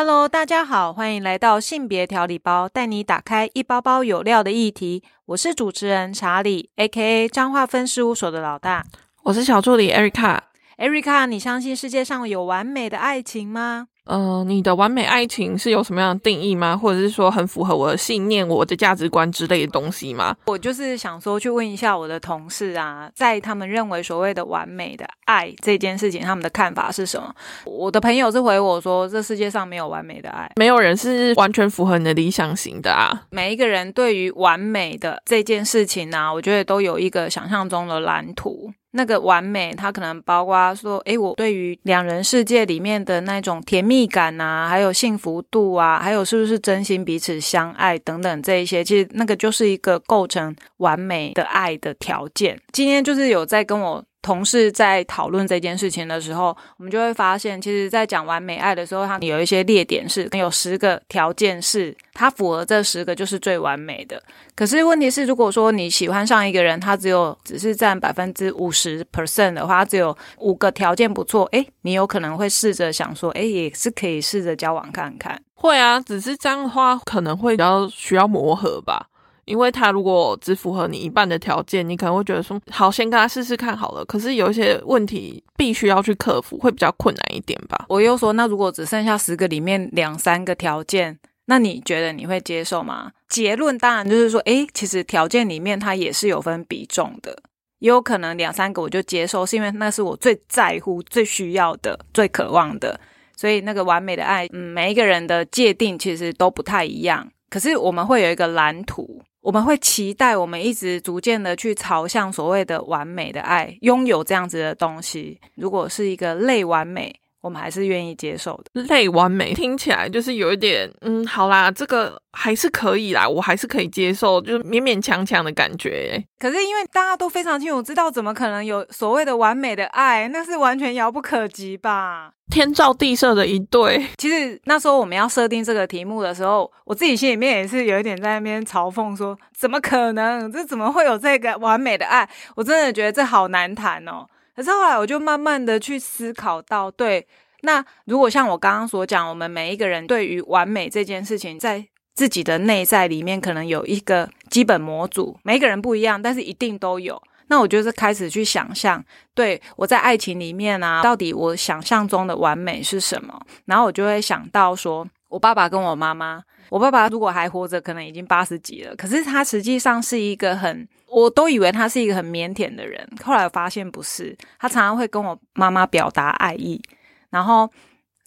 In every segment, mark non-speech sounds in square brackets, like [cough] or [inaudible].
Hello，大家好，欢迎来到性别调理包，带你打开一包包有料的议题。我是主持人查理，A.K.A. 彰化分事务所的老大。我是小助理 Erica。Erica，你相信世界上有完美的爱情吗？呃，你的完美爱情是有什么样的定义吗？或者是说很符合我的信念、我的价值观之类的东西吗？我就是想说去问一下我的同事啊，在他们认为所谓的完美的爱这件事情，他们的看法是什么？我的朋友是回我说，这世界上没有完美的爱，没有人是完全符合你的理想型的啊。每一个人对于完美的这件事情呢，我觉得都有一个想象中的蓝图。那个完美，它可能包括说，诶，我对于两人世界里面的那种甜蜜感呐，还有幸福度啊，还有是不是真心彼此相爱等等这一些，其实那个就是一个构成完美的爱的条件。今天就是有在跟我。同事在讨论这件事情的时候，我们就会发现，其实，在讲完美爱的时候，它有一些列点是有十个条件，是它符合这十个就是最完美的。可是问题是，如果说你喜欢上一个人，他只有只是占百分之五十 percent 的话，只有五个条件不错，诶，你有可能会试着想说，诶，也是可以试着交往看看。会啊，只是这样的话，可能会比较需要磨合吧。因为他如果只符合你一半的条件，你可能会觉得说好，先跟他试试看好了。可是有一些问题必须要去克服，会比较困难一点吧。我又说，那如果只剩下十个里面两三个条件，那你觉得你会接受吗？结论当然就是说，诶，其实条件里面它也是有分比重的，也有可能两三个我就接受，是因为那是我最在乎、最需要的、最渴望的。所以那个完美的爱，嗯，每一个人的界定其实都不太一样。可是我们会有一个蓝图。我们会期待我们一直逐渐的去朝向所谓的完美的爱，拥有这样子的东西。如果是一个类完美，我们还是愿意接受的。类完美听起来就是有一点，嗯，好啦，这个还是可以啦，我还是可以接受，就是勉勉强强的感觉。可是因为大家都非常清楚知道，怎么可能有所谓的完美的爱？那是完全遥不可及吧。天造地设的一对。其实那时候我们要设定这个题目的时候，我自己心里面也是有一点在那边嘲讽说：怎么可能？这怎么会有这个完美的爱？我真的觉得这好难谈哦。可是后来我就慢慢的去思考到，对，那如果像我刚刚所讲，我们每一个人对于完美这件事情，在自己的内在里面，可能有一个基本模组，每一个人不一样，但是一定都有。那我就是开始去想象，对我在爱情里面啊，到底我想象中的完美是什么？然后我就会想到说，我爸爸跟我妈妈，我爸爸如果还活着，可能已经八十几了，可是他实际上是一个很，我都以为他是一个很腼腆的人，后来发现不是，他常常会跟我妈妈表达爱意，然后。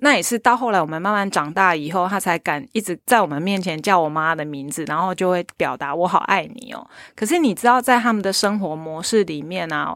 那也是到后来我们慢慢长大以后，他才敢一直在我们面前叫我妈的名字，然后就会表达我好爱你哦。可是你知道，在他们的生活模式里面啊，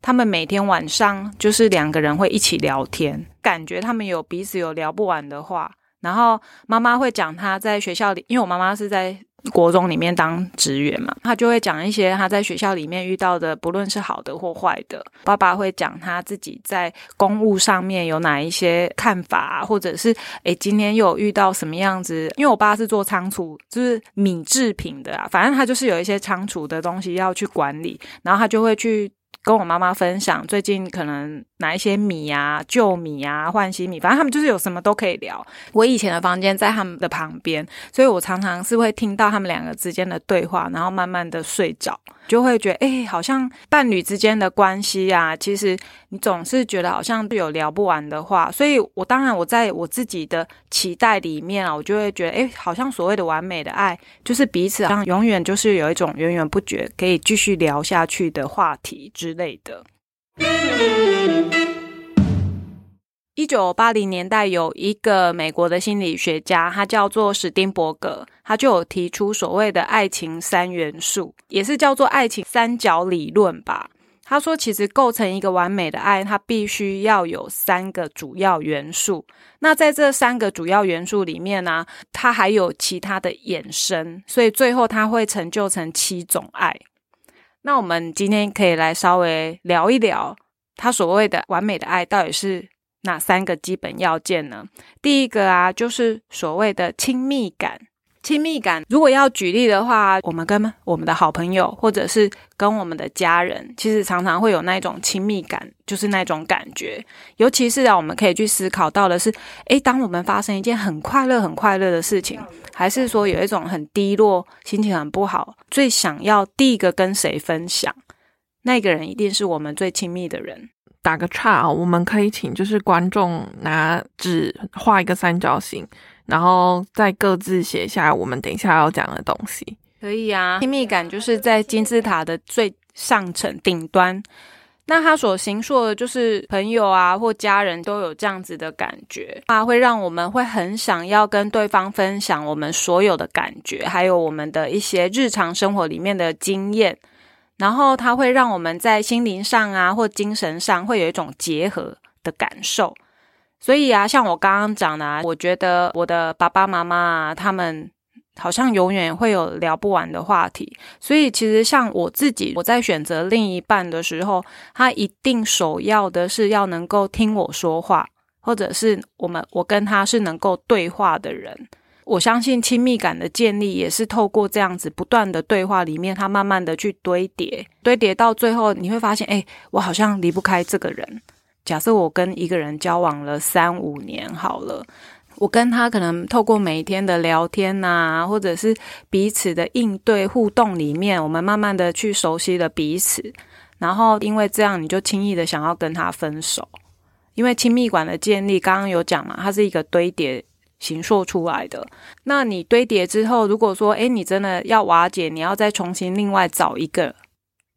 他们每天晚上就是两个人会一起聊天，感觉他们有彼此有聊不完的话。然后妈妈会讲他在学校里，因为我妈妈是在。国中里面当职员嘛，她就会讲一些他在学校里面遇到的，不论是好的或坏的。爸爸会讲他自己在公务上面有哪一些看法，或者是诶今天又遇到什么样子？因为我爸是做仓储，就是米制品的啊，反正他就是有一些仓储的东西要去管理，然后他就会去。跟我妈妈分享最近可能哪一些米啊、旧米啊换新米，反正他们就是有什么都可以聊。我以前的房间在他们的旁边，所以我常常是会听到他们两个之间的对话，然后慢慢的睡着。就会觉得，哎，好像伴侣之间的关系啊，其实你总是觉得好像有聊不完的话，所以我当然我在我自己的期待里面啊，我就会觉得，哎，好像所谓的完美的爱，就是彼此好像永远就是有一种源源不绝可以继续聊下去的话题之类的。一九八零年代，有一个美国的心理学家，他叫做史丁伯格，他就有提出所谓的爱情三元素，也是叫做爱情三角理论吧。他说，其实构成一个完美的爱，它必须要有三个主要元素。那在这三个主要元素里面呢，它还有其他的衍生，所以最后它会成就成七种爱。那我们今天可以来稍微聊一聊，他所谓的完美的爱到底是。哪三个基本要件呢？第一个啊，就是所谓的亲密感。亲密感，如果要举例的话，我们跟我们的好朋友，或者是跟我们的家人，其实常常会有那种亲密感，就是那种感觉。尤其是啊，我们可以去思考到的是，诶，当我们发生一件很快乐、很快乐的事情，还是说有一种很低落、心情很不好，最想要第一个跟谁分享？那个人一定是我们最亲密的人。打个岔啊，我们可以请就是观众拿纸画一个三角形。然后再各自写下我们等一下要讲的东西，可以啊。亲密感就是在金字塔的最上层顶端，那他所形塑的就是朋友啊或家人都有这样子的感觉，啊会让我们会很想要跟对方分享我们所有的感觉，还有我们的一些日常生活里面的经验，然后它会让我们在心灵上啊或精神上会有一种结合的感受。所以啊，像我刚刚讲的，我觉得我的爸爸妈妈啊他们好像永远会有聊不完的话题。所以其实像我自己，我在选择另一半的时候，他一定首要的是要能够听我说话，或者是我们我跟他是能够对话的人。我相信亲密感的建立也是透过这样子不断的对话里面，他慢慢的去堆叠，堆叠到最后，你会发现，哎，我好像离不开这个人。假设我跟一个人交往了三五年好了，我跟他可能透过每一天的聊天呐，或者是彼此的应对互动里面，我们慢慢的去熟悉了彼此，然后因为这样，你就轻易的想要跟他分手，因为亲密感的建立，刚刚有讲嘛，它是一个堆叠形塑出来的。那你堆叠之后，如果说诶你真的要瓦解，你要再重新另外找一个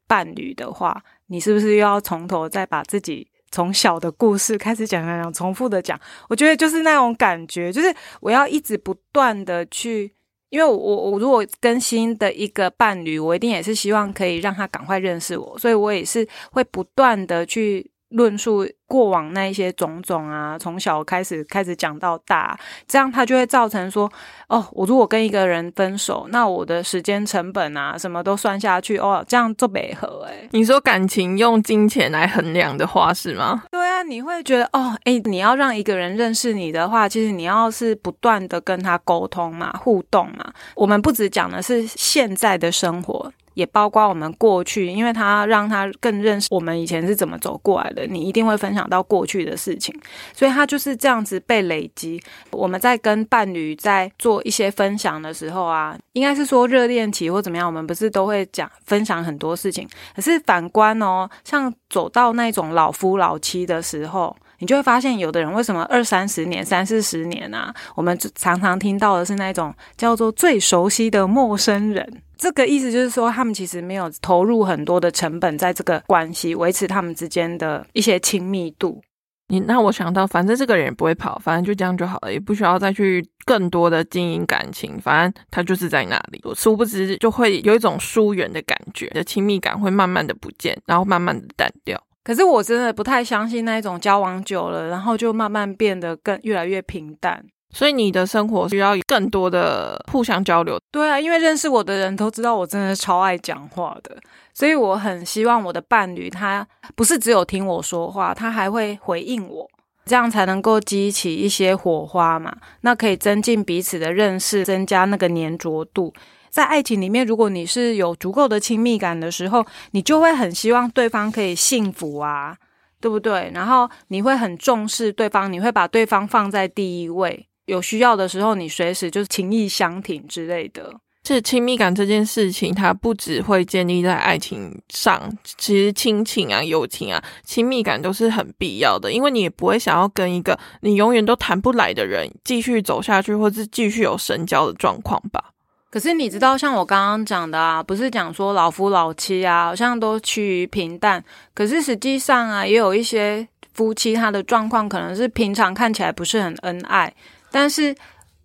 伴侣的话，你是不是又要从头再把自己？从小的故事开始讲讲讲，重复的讲，我觉得就是那种感觉，就是我要一直不断的去，因为我我如果更新的一个伴侣，我一定也是希望可以让他赶快认识我，所以我也是会不断的去。论述过往那一些种种啊，从小开始开始讲到大，这样他就会造成说，哦，我如果跟一个人分手，那我的时间成本啊，什么都算下去，哦，这样做没合诶。你说感情用金钱来衡量的话是吗？对啊，你会觉得哦，诶，你要让一个人认识你的话，其实你要是不断的跟他沟通嘛，互动嘛。我们不只讲的是现在的生活。也包括我们过去，因为他让他更认识我们以前是怎么走过来的。你一定会分享到过去的事情，所以他就是这样子被累积。我们在跟伴侣在做一些分享的时候啊，应该是说热恋期或怎么样，我们不是都会讲分享很多事情。可是反观哦，像走到那种老夫老妻的时候，你就会发现，有的人为什么二三十年、三四十年啊，我们常常听到的是那种叫做最熟悉的陌生人。这个意思就是说，他们其实没有投入很多的成本在这个关系维持他们之间的一些亲密度。你那我想到，反正这个人也不会跑，反正就这样就好了，也不需要再去更多的经营感情，反正他就是在那里。我殊不知就会有一种疏远的感觉，的亲密感会慢慢的不见，然后慢慢的淡掉。可是我真的不太相信那一种交往久了，然后就慢慢变得更越来越平淡。所以你的生活需要更多的互相交流。对啊，因为认识我的人都知道我真的超爱讲话的，所以我很希望我的伴侣他不是只有听我说话，他还会回应我，这样才能够激起一些火花嘛。那可以增进彼此的认识，增加那个粘着度。在爱情里面，如果你是有足够的亲密感的时候，你就会很希望对方可以幸福啊，对不对？然后你会很重视对方，你会把对方放在第一位。有需要的时候，你随时就是情意相挺之类的。是亲密感这件事情，它不只会建立在爱情上，其实亲情啊、友情啊、亲密感都是很必要的。因为你也不会想要跟一个你永远都谈不来的人继续走下去，或是继续有深交的状况吧。可是你知道，像我刚刚讲的啊，不是讲说老夫老妻啊，好像都趋于平淡。可是实际上啊，也有一些夫妻他的状况可能是平常看起来不是很恩爱。但是，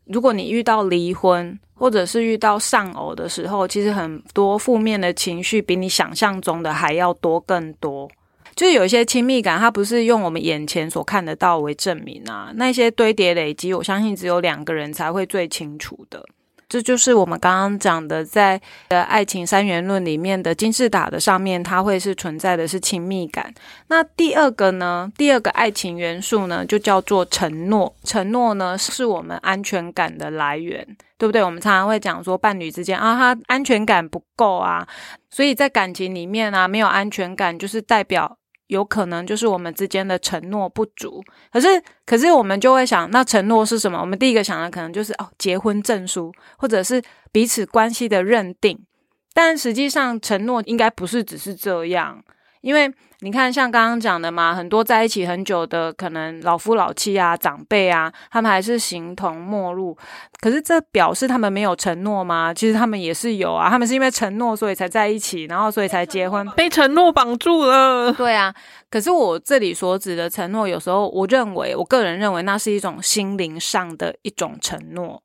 如果你遇到离婚，或者是遇到丧偶的时候，其实很多负面的情绪比你想象中的还要多更多。就是有一些亲密感，它不是用我们眼前所看得到为证明啊。那些堆叠累积，我相信只有两个人才会最清楚的。这就是我们刚刚讲的，在呃爱情三元论里面的金字塔的上面，它会是存在的是亲密感。那第二个呢？第二个爱情元素呢，就叫做承诺。承诺呢，是我们安全感的来源，对不对？我们常常会讲说，伴侣之间啊，他安全感不够啊，所以在感情里面啊，没有安全感，就是代表。有可能就是我们之间的承诺不足，可是可是我们就会想，那承诺是什么？我们第一个想的可能就是哦，结婚证书，或者是彼此关系的认定，但实际上承诺应该不是只是这样，因为。你看，像刚刚讲的嘛，很多在一起很久的，可能老夫老妻啊、长辈啊，他们还是形同陌路。可是这表示他们没有承诺吗？其实他们也是有啊，他们是因为承诺，所以才在一起，然后所以才结婚，被承诺绑住了。对啊，可是我这里所指的承诺，有时候我认为，我个人认为，那是一种心灵上的一种承诺。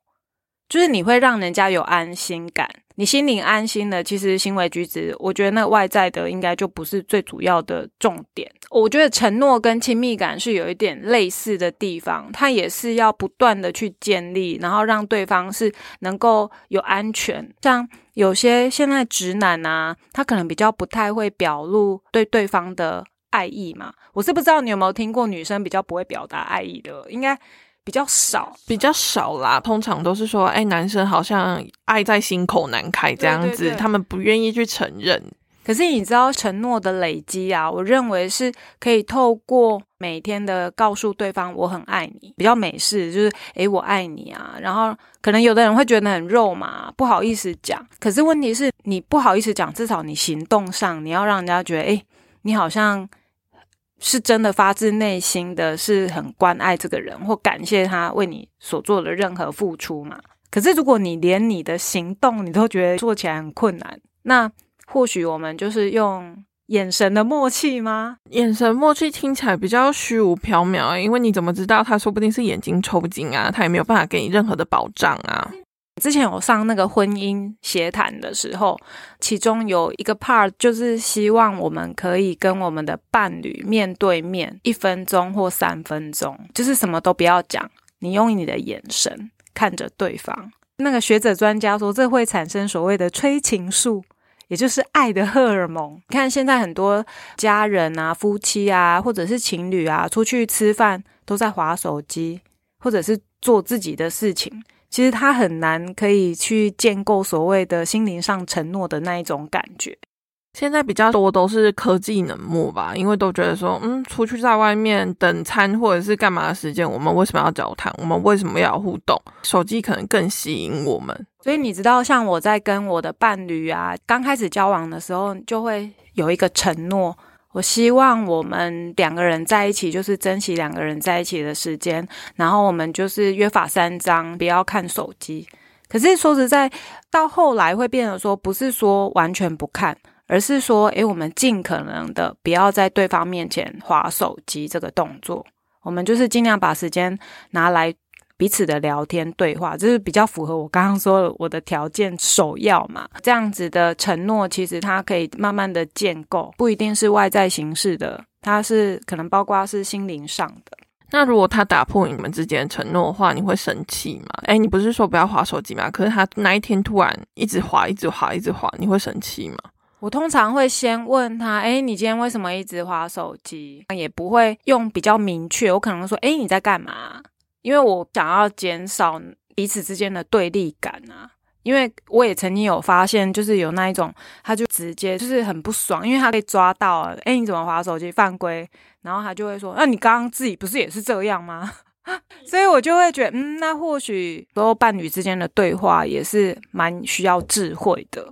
就是你会让人家有安心感，你心灵安心的，其实行为举止，我觉得那外在的应该就不是最主要的重点。我觉得承诺跟亲密感是有一点类似的地方，它也是要不断的去建立，然后让对方是能够有安全。像有些现在直男啊，他可能比较不太会表露对对方的爱意嘛。我是不知道你有没有听过女生比较不会表达爱意的，应该。比较少，比较少啦。通常都是说，哎，男生好像爱在心口难开这样子，他们不愿意去承认。可是你知道，承诺的累积啊，我认为是可以透过每天的告诉对方我很爱你，比较美式，就是哎，我爱你啊。然后可能有的人会觉得很肉麻，不好意思讲。可是问题是你不好意思讲，至少你行动上你要让人家觉得，哎，你好像。是真的发自内心的是很关爱这个人，或感谢他为你所做的任何付出嘛？可是如果你连你的行动你都觉得做起来很困难，那或许我们就是用眼神的默契吗？眼神默契听起来比较虚无缥缈，因为你怎么知道他说不定是眼睛抽筋啊？他也没有办法给你任何的保障啊。之前有上那个婚姻协谈的时候，其中有一个 part 就是希望我们可以跟我们的伴侣面对面一分钟或三分钟，就是什么都不要讲，你用你的眼神看着对方。那个学者专家说，这会产生所谓的催情素，也就是爱的荷尔蒙。你看现在很多家人啊、夫妻啊，或者是情侣啊，出去吃饭都在划手机，或者是做自己的事情。其实他很难可以去建构所谓的心灵上承诺的那一种感觉。现在比较多都是科技冷漠吧，因为都觉得说，嗯，出去在外面等餐或者是干嘛的时间，我们为什么要交谈？我们为什么要互动？手机可能更吸引我们。所以你知道，像我在跟我的伴侣啊，刚开始交往的时候，就会有一个承诺。我希望我们两个人在一起，就是珍惜两个人在一起的时间。然后我们就是约法三章，不要看手机。可是说实在，到后来会变得说，不是说完全不看，而是说，诶，我们尽可能的不要在对方面前划手机这个动作。我们就是尽量把时间拿来。彼此的聊天对话，就是比较符合我刚刚说的我的条件首要嘛。这样子的承诺，其实它可以慢慢的建构，不一定是外在形式的，它是可能包括是心灵上的。那如果他打破你们之间的承诺的话，你会生气吗？哎，你不是说不要划手机吗？可是他那一天突然一直划，一直划，一直划，你会生气吗？我通常会先问他，哎，你今天为什么一直划手机？也不会用比较明确，我可能说，哎，你在干嘛？因为我想要减少彼此之间的对立感啊，因为我也曾经有发现，就是有那一种，他就直接就是很不爽，因为他被抓到了，哎，你怎么划手机犯规？然后他就会说，那你刚刚自己不是也是这样吗？[laughs] 所以我就会觉得，嗯，那或许所有伴侣之间的对话也是蛮需要智慧的，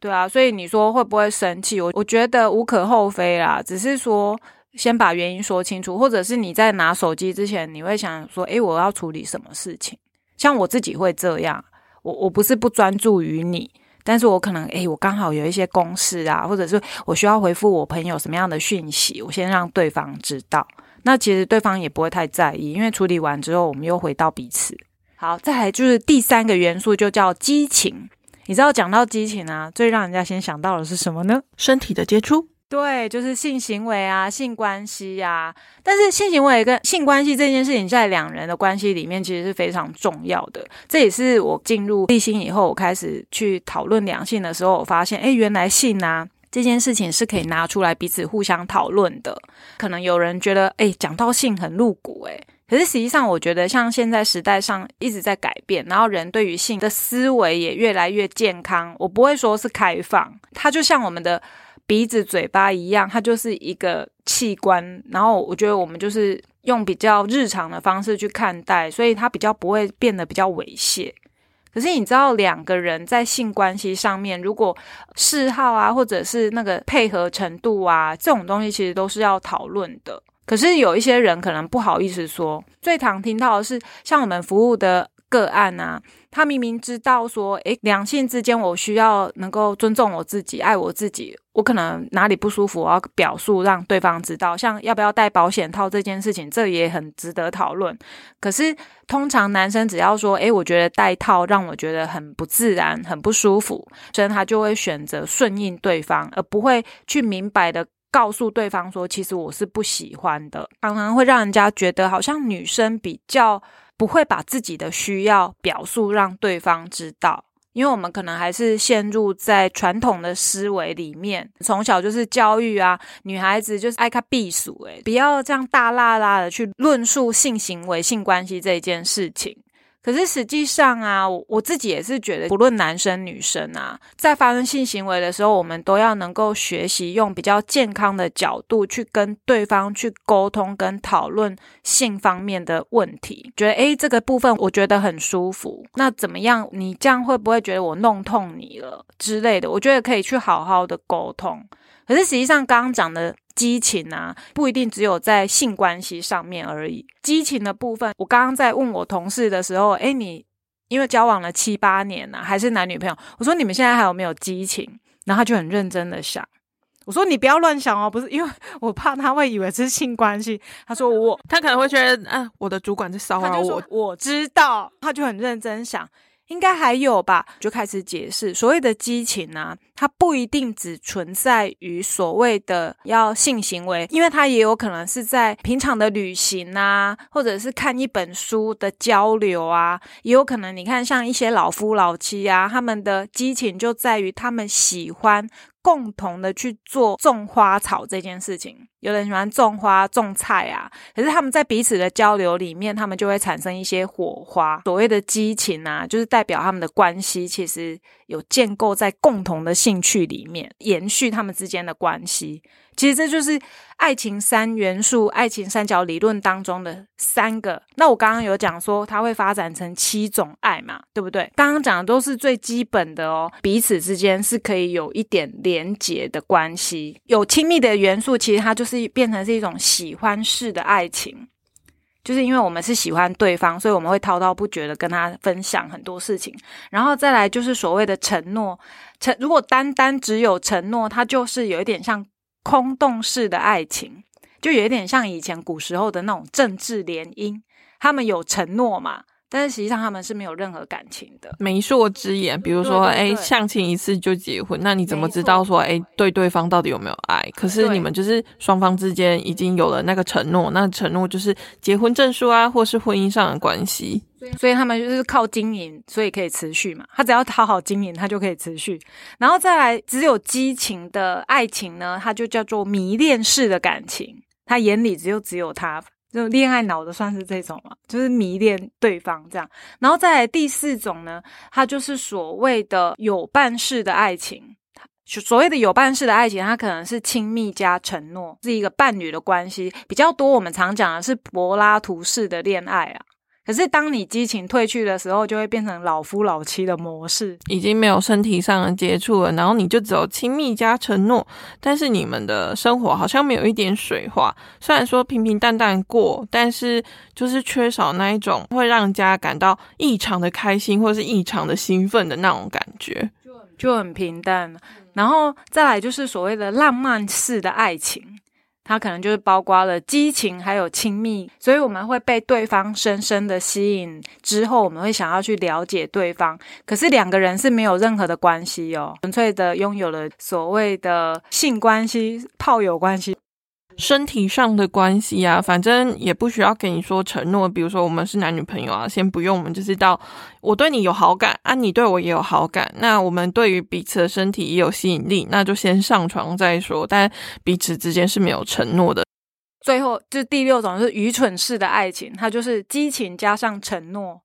对啊，所以你说会不会生气？我我觉得无可厚非啦，只是说。先把原因说清楚，或者是你在拿手机之前，你会想说：“诶，我要处理什么事情？”像我自己会这样，我我不是不专注于你，但是我可能诶，我刚好有一些公事啊，或者是我需要回复我朋友什么样的讯息，我先让对方知道。那其实对方也不会太在意，因为处理完之后，我们又回到彼此。好，再来就是第三个元素，就叫激情。你知道讲到激情啊，最让人家先想到的是什么呢？身体的接触。对，就是性行为啊，性关系呀。但是性行为跟性关系这件事情，在两人的关系里面，其实是非常重要的。这也是我进入立心以后，我开始去讨论两性的时候，我发现，哎，原来性啊这件事情是可以拿出来彼此互相讨论的。可能有人觉得，哎，讲到性很露骨，哎。可是实际上，我觉得像现在时代上一直在改变，然后人对于性的思维也越来越健康。我不会说是开放，它就像我们的鼻子、嘴巴一样，它就是一个器官。然后我觉得我们就是用比较日常的方式去看待，所以它比较不会变得比较猥亵。可是你知道，两个人在性关系上面，如果嗜好啊，或者是那个配合程度啊，这种东西其实都是要讨论的。可是有一些人可能不好意思说，最常听到的是像我们服务的个案啊，他明明知道说，诶，两性之间我需要能够尊重我自己，爱我自己，我可能哪里不舒服，我要表述让对方知道，像要不要戴保险套这件事情，这也很值得讨论。可是通常男生只要说，诶，我觉得戴套让我觉得很不自然，很不舒服，所以他就会选择顺应对方，而不会去明白的。告诉对方说，其实我是不喜欢的，常常会让人家觉得好像女生比较不会把自己的需要表述让对方知道，因为我们可能还是陷入在传统的思维里面，从小就是教育啊，女孩子就是爱看避暑，诶，不要这样大辣辣的去论述性行为、性关系这一件事情。可是实际上啊，我自己也是觉得，不论男生女生啊，在发生性行为的时候，我们都要能够学习用比较健康的角度去跟对方去沟通跟讨论性方面的问题。觉得诶，这个部分我觉得很舒服。那怎么样？你这样会不会觉得我弄痛你了之类的？我觉得可以去好好的沟通。可是实际上，刚刚讲的。激情啊，不一定只有在性关系上面而已。激情的部分，我刚刚在问我同事的时候，哎，你因为交往了七八年呐，还是男女朋友？我说你们现在还有没有激情？然后他就很认真的想。我说你不要乱想哦，不是因为我怕他会以为是性关系。他说我，他可能会觉得啊，我的主管在骚扰我。我知道，他就很认真想。应该还有吧，就开始解释所谓的激情呢，它不一定只存在于所谓的要性行为，因为它也有可能是在平常的旅行啊，或者是看一本书的交流啊，也有可能你看像一些老夫老妻啊，他们的激情就在于他们喜欢。共同的去做种花草这件事情，有人喜欢种花种菜啊，可是他们在彼此的交流里面，他们就会产生一些火花。所谓的激情啊，就是代表他们的关系其实有建构在共同的兴趣里面，延续他们之间的关系。其实这就是爱情三元素、爱情三角理论当中的三个。那我刚刚有讲说，它会发展成七种爱嘛，对不对？刚刚讲的都是最基本的哦，彼此之间是可以有一点连结的关系，有亲密的元素。其实它就是变成是一种喜欢式的爱情，就是因为我们是喜欢对方，所以我们会滔滔不绝的跟他分享很多事情。然后再来就是所谓的承诺，承如果单单只有承诺，它就是有一点像。空洞式的爱情，就有一点像以前古时候的那种政治联姻，他们有承诺嘛，但是实际上他们是没有任何感情的。媒妁之言，比如说，哎，相亲一次就结婚，那你怎么知道说，哎，对对方到底有没有爱？可是你们就是双方之间已经有了那个承诺，那承诺就是结婚证书啊，或是婚姻上的关系。所以他们就是靠经营，所以可以持续嘛。他只要讨好经营，他就可以持续。然后再来，只有激情的爱情呢，它就叫做迷恋式的感情。他眼里只有只有他，就恋爱脑的算是这种嘛，就是迷恋对方这样。然后再来第四种呢，它就是所谓的有伴式的爱情。所谓的有伴式的爱情，它可能是亲密加承诺，是一个伴侣的关系比较多。我们常讲的是柏拉图式的恋爱啊。可是，当你激情褪去的时候，就会变成老夫老妻的模式，已经没有身体上的接触了，然后你就只有亲密加承诺，但是你们的生活好像没有一点水化。虽然说平平淡淡过，但是就是缺少那一种会让家感到异常的开心，或是异常的兴奋的那种感觉，就就很平淡。然后再来就是所谓的浪漫式的爱情。它可能就是包括了激情还有亲密，所以我们会被对方深深的吸引，之后我们会想要去了解对方。可是两个人是没有任何的关系哦，纯粹的拥有了所谓的性关系、炮友关系。身体上的关系啊，反正也不需要给你说承诺。比如说我们是男女朋友啊，先不用，我们就是到我对你有好感啊，你对我也有好感，那我们对于彼此的身体也有吸引力，那就先上床再说。但彼此之间是没有承诺的。最后，就第六种是愚蠢式的爱情，它就是激情加上承诺。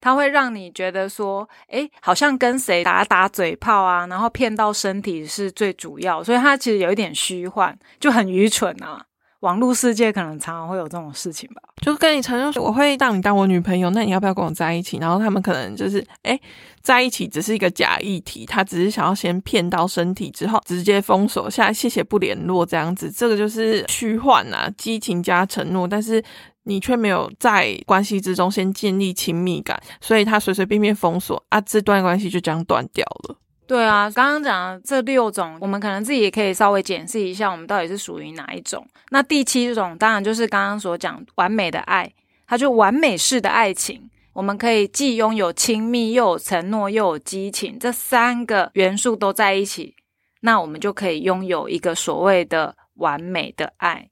它会让你觉得说，哎，好像跟谁打打嘴炮啊，然后骗到身体是最主要，所以它其实有一点虚幻，就很愚蠢啊。网络世界可能常常会有这种事情吧，就跟你承认说我会让你当我女朋友，那你要不要跟我在一起？然后他们可能就是哎，在一起只是一个假议题，他只是想要先骗到身体之后直接封锁下来，谢谢不联络这样子，这个就是虚幻啊，激情加承诺，但是。你却没有在关系之中先建立亲密感，所以他随随便便封锁啊，这段关系就这样断掉了。对啊，刚刚讲这六种，我们可能自己也可以稍微检视一下，我们到底是属于哪一种。那第七种当然就是刚刚所讲完美的爱，它就完美式的爱情，我们可以既拥有亲密，又有承诺，又有激情，这三个元素都在一起，那我们就可以拥有一个所谓的完美的爱。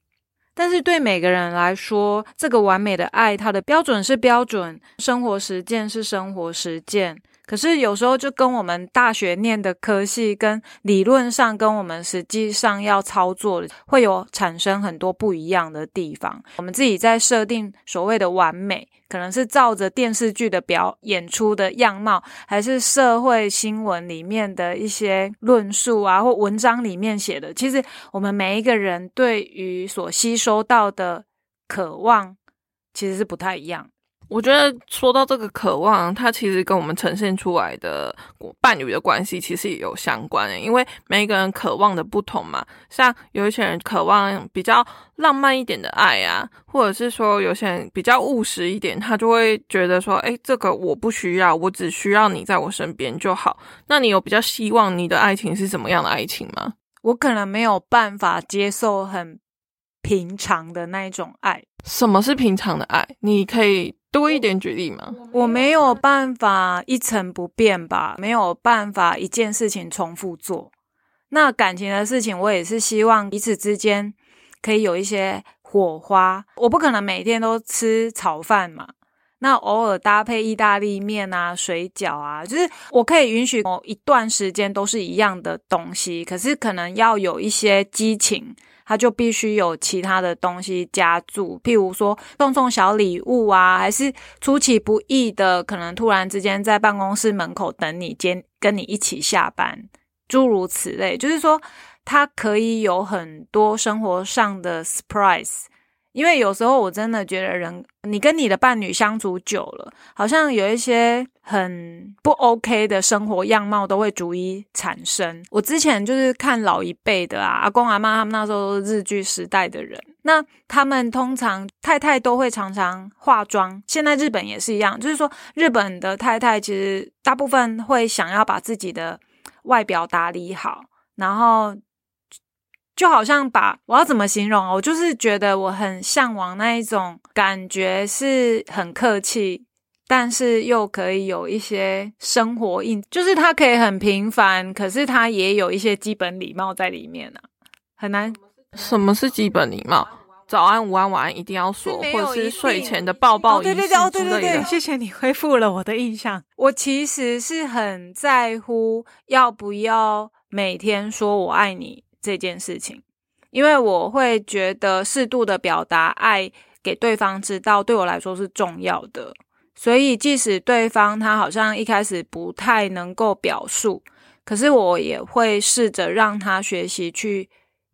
但是对每个人来说，这个完美的爱，它的标准是标准，生活实践是生活实践。可是有时候就跟我们大学念的科系，跟理论上跟我们实际上要操作，会有产生很多不一样的地方。我们自己在设定所谓的完美，可能是照着电视剧的表演出的样貌，还是社会新闻里面的一些论述啊，或文章里面写的。其实我们每一个人对于所吸收到的渴望，其实是不太一样。我觉得说到这个渴望，它其实跟我们呈现出来的伴侣的关系其实也有相关的，因为每一个人渴望的不同嘛。像有一些人渴望比较浪漫一点的爱啊，或者是说有些人比较务实一点，他就会觉得说，哎，这个我不需要，我只需要你在我身边就好。那你有比较希望你的爱情是什么样的爱情吗？我可能没有办法接受很平常的那一种爱。什么是平常的爱？你可以。多一点举例吗？我没有办法一成不变吧，没有办法一件事情重复做。那感情的事情，我也是希望彼此之间可以有一些火花。我不可能每天都吃炒饭嘛，那偶尔搭配意大利面啊、水饺啊，就是我可以允许某一段时间都是一样的东西，可是可能要有一些激情。他就必须有其他的东西加注，譬如说送送小礼物啊，还是出其不意的，可能突然之间在办公室门口等你接，跟你一起下班，诸如此类。就是说，他可以有很多生活上的 surprise。因为有时候我真的觉得，人你跟你的伴侣相处久了，好像有一些很不 OK 的生活样貌都会逐一产生。我之前就是看老一辈的啊，阿公阿妈他们那时候日剧时代的人，那他们通常太太都会常常化妆。现在日本也是一样，就是说日本的太太其实大部分会想要把自己的外表打理好，然后。就好像把我要怎么形容啊？我就是觉得我很向往那一种感觉，是很客气，但是又可以有一些生活印，就是它可以很平凡，可是它也有一些基本礼貌在里面呢。很难。什么是基本礼貌？早安、午安、晚安一定要说，或者是睡前的抱抱仪式之类的。谢谢你恢复了我的印象。我其实是很在乎要不要每天说我爱你。这件事情，因为我会觉得适度的表达爱给对方知道，对我来说是重要的。所以，即使对方他好像一开始不太能够表述，可是我也会试着让他学习去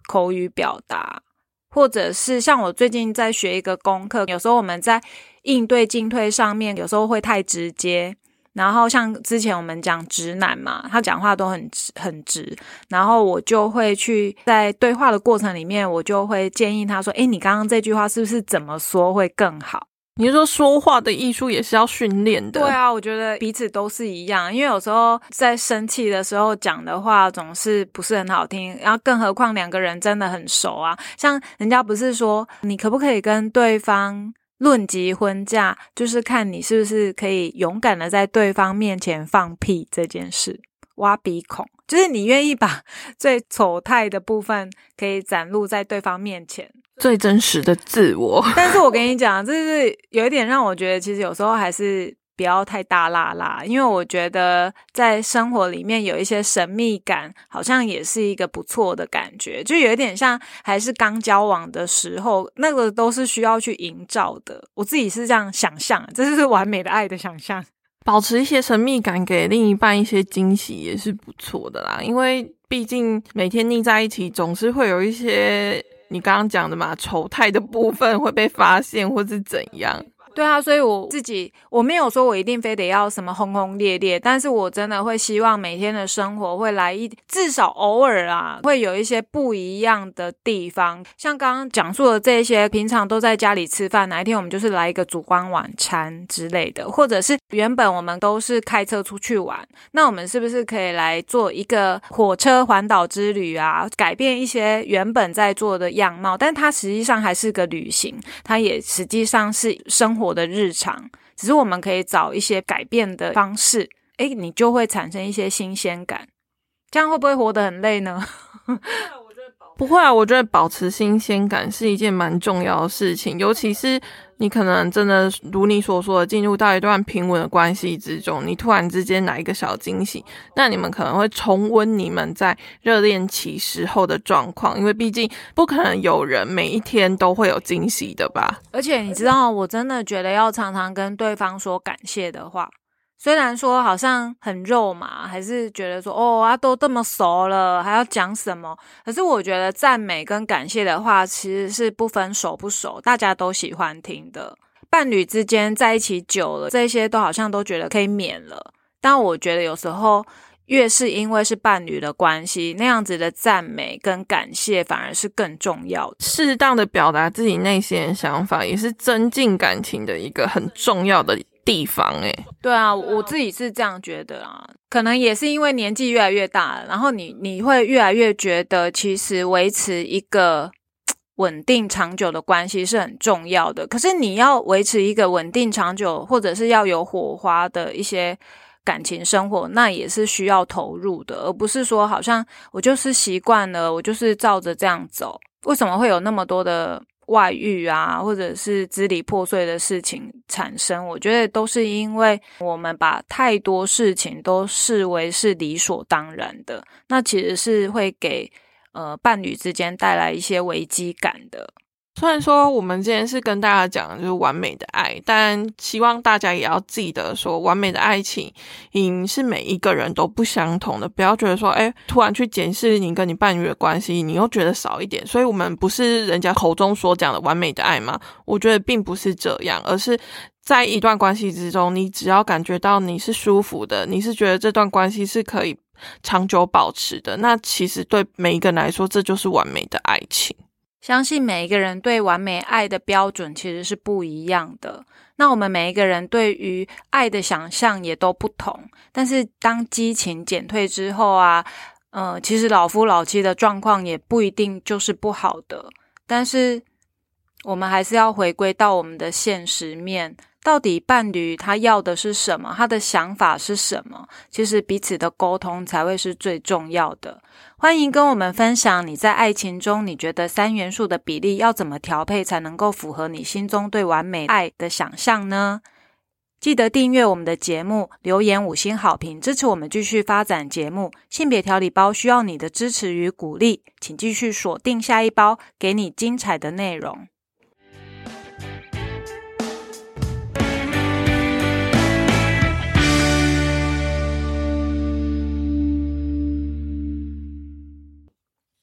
口语表达，或者是像我最近在学一个功课，有时候我们在应对进退上面，有时候会太直接。然后像之前我们讲直男嘛，他讲话都很直很直，然后我就会去在对话的过程里面，我就会建议他说：“诶，你刚刚这句话是不是怎么说会更好？”你是说说话的艺术也是要训练的？对啊，我觉得彼此都是一样，因为有时候在生气的时候讲的话总是不是很好听，然后更何况两个人真的很熟啊。像人家不是说你可不可以跟对方论及婚嫁，就是看你是不是可以勇敢的在对方面前放屁这件事，挖鼻孔，就是你愿意把 [laughs] 最丑态的部分可以展露在对方面前。最真实的自我，但是我跟你讲，这是有一点让我觉得，其实有时候还是不要太大辣辣，因为我觉得在生活里面有一些神秘感，好像也是一个不错的感觉，就有一点像还是刚交往的时候，那个都是需要去营造的。我自己是这样想象，这就是完美的爱的想象，[laughs] 保持一些神秘感，给另一半一些惊喜也是不错的啦。因为毕竟每天腻在一起，总是会有一些。你刚刚讲的嘛，丑态的部分会被发现，或是怎样？对啊，所以我自己我没有说我一定非得要什么轰轰烈烈，但是我真的会希望每天的生活会来一至少偶尔啊，会有一些不一样的地方。像刚刚讲述的这些，平常都在家里吃饭，哪一天我们就是来一个烛光晚餐之类的，或者是原本我们都是开车出去玩，那我们是不是可以来做一个火车环岛之旅啊？改变一些原本在做的样貌，但它实际上还是个旅行，它也实际上是生活。我的日常，只是我们可以找一些改变的方式，哎，你就会产生一些新鲜感。这样会不会活得很累呢？不会啊，我觉得保持新鲜感是一件蛮重要的事情，尤其是。你可能真的如你所说的进入到一段平稳的关系之中，你突然之间来一个小惊喜，那你们可能会重温你们在热恋期时候的状况，因为毕竟不可能有人每一天都会有惊喜的吧。而且你知道，我真的觉得要常常跟对方说感谢的话。虽然说好像很肉麻，还是觉得说哦啊都这么熟了，还要讲什么？可是我觉得赞美跟感谢的话，其实是不分熟不熟，大家都喜欢听的。伴侣之间在一起久了，这些都好像都觉得可以免了。但我觉得有时候越是因为是伴侣的关系，那样子的赞美跟感谢反而是更重要。适当的表达自己内心的想法，也是增进感情的一个很重要的。地方哎，对啊，我自己是这样觉得啊，可能也是因为年纪越来越大了，然后你你会越来越觉得，其实维持一个稳定长久的关系是很重要的。可是你要维持一个稳定长久，或者是要有火花的一些感情生活，那也是需要投入的，而不是说好像我就是习惯了，我就是照着这样走。为什么会有那么多的？外遇啊，或者是支离破碎的事情产生，我觉得都是因为我们把太多事情都视为是理所当然的，那其实是会给呃伴侣之间带来一些危机感的。虽然说我们今天是跟大家讲就是完美的爱，但希望大家也要记得说，完美的爱情，嗯，是每一个人都不相同的。不要觉得说，哎，突然去检视你跟你伴侣的关系，你又觉得少一点。所以，我们不是人家口中所讲的完美的爱吗？我觉得并不是这样，而是在一段关系之中，你只要感觉到你是舒服的，你是觉得这段关系是可以长久保持的，那其实对每一个人来说，这就是完美的爱情。相信每一个人对完美爱的标准其实是不一样的。那我们每一个人对于爱的想象也都不同。但是当激情减退之后啊，呃，其实老夫老妻的状况也不一定就是不好的。但是我们还是要回归到我们的现实面。到底伴侣他要的是什么？他的想法是什么？其实彼此的沟通才会是最重要的。欢迎跟我们分享你在爱情中，你觉得三元素的比例要怎么调配才能够符合你心中对完美爱的想象呢？记得订阅我们的节目，留言五星好评，支持我们继续发展节目。性别调理包需要你的支持与鼓励，请继续锁定下一包，给你精彩的内容。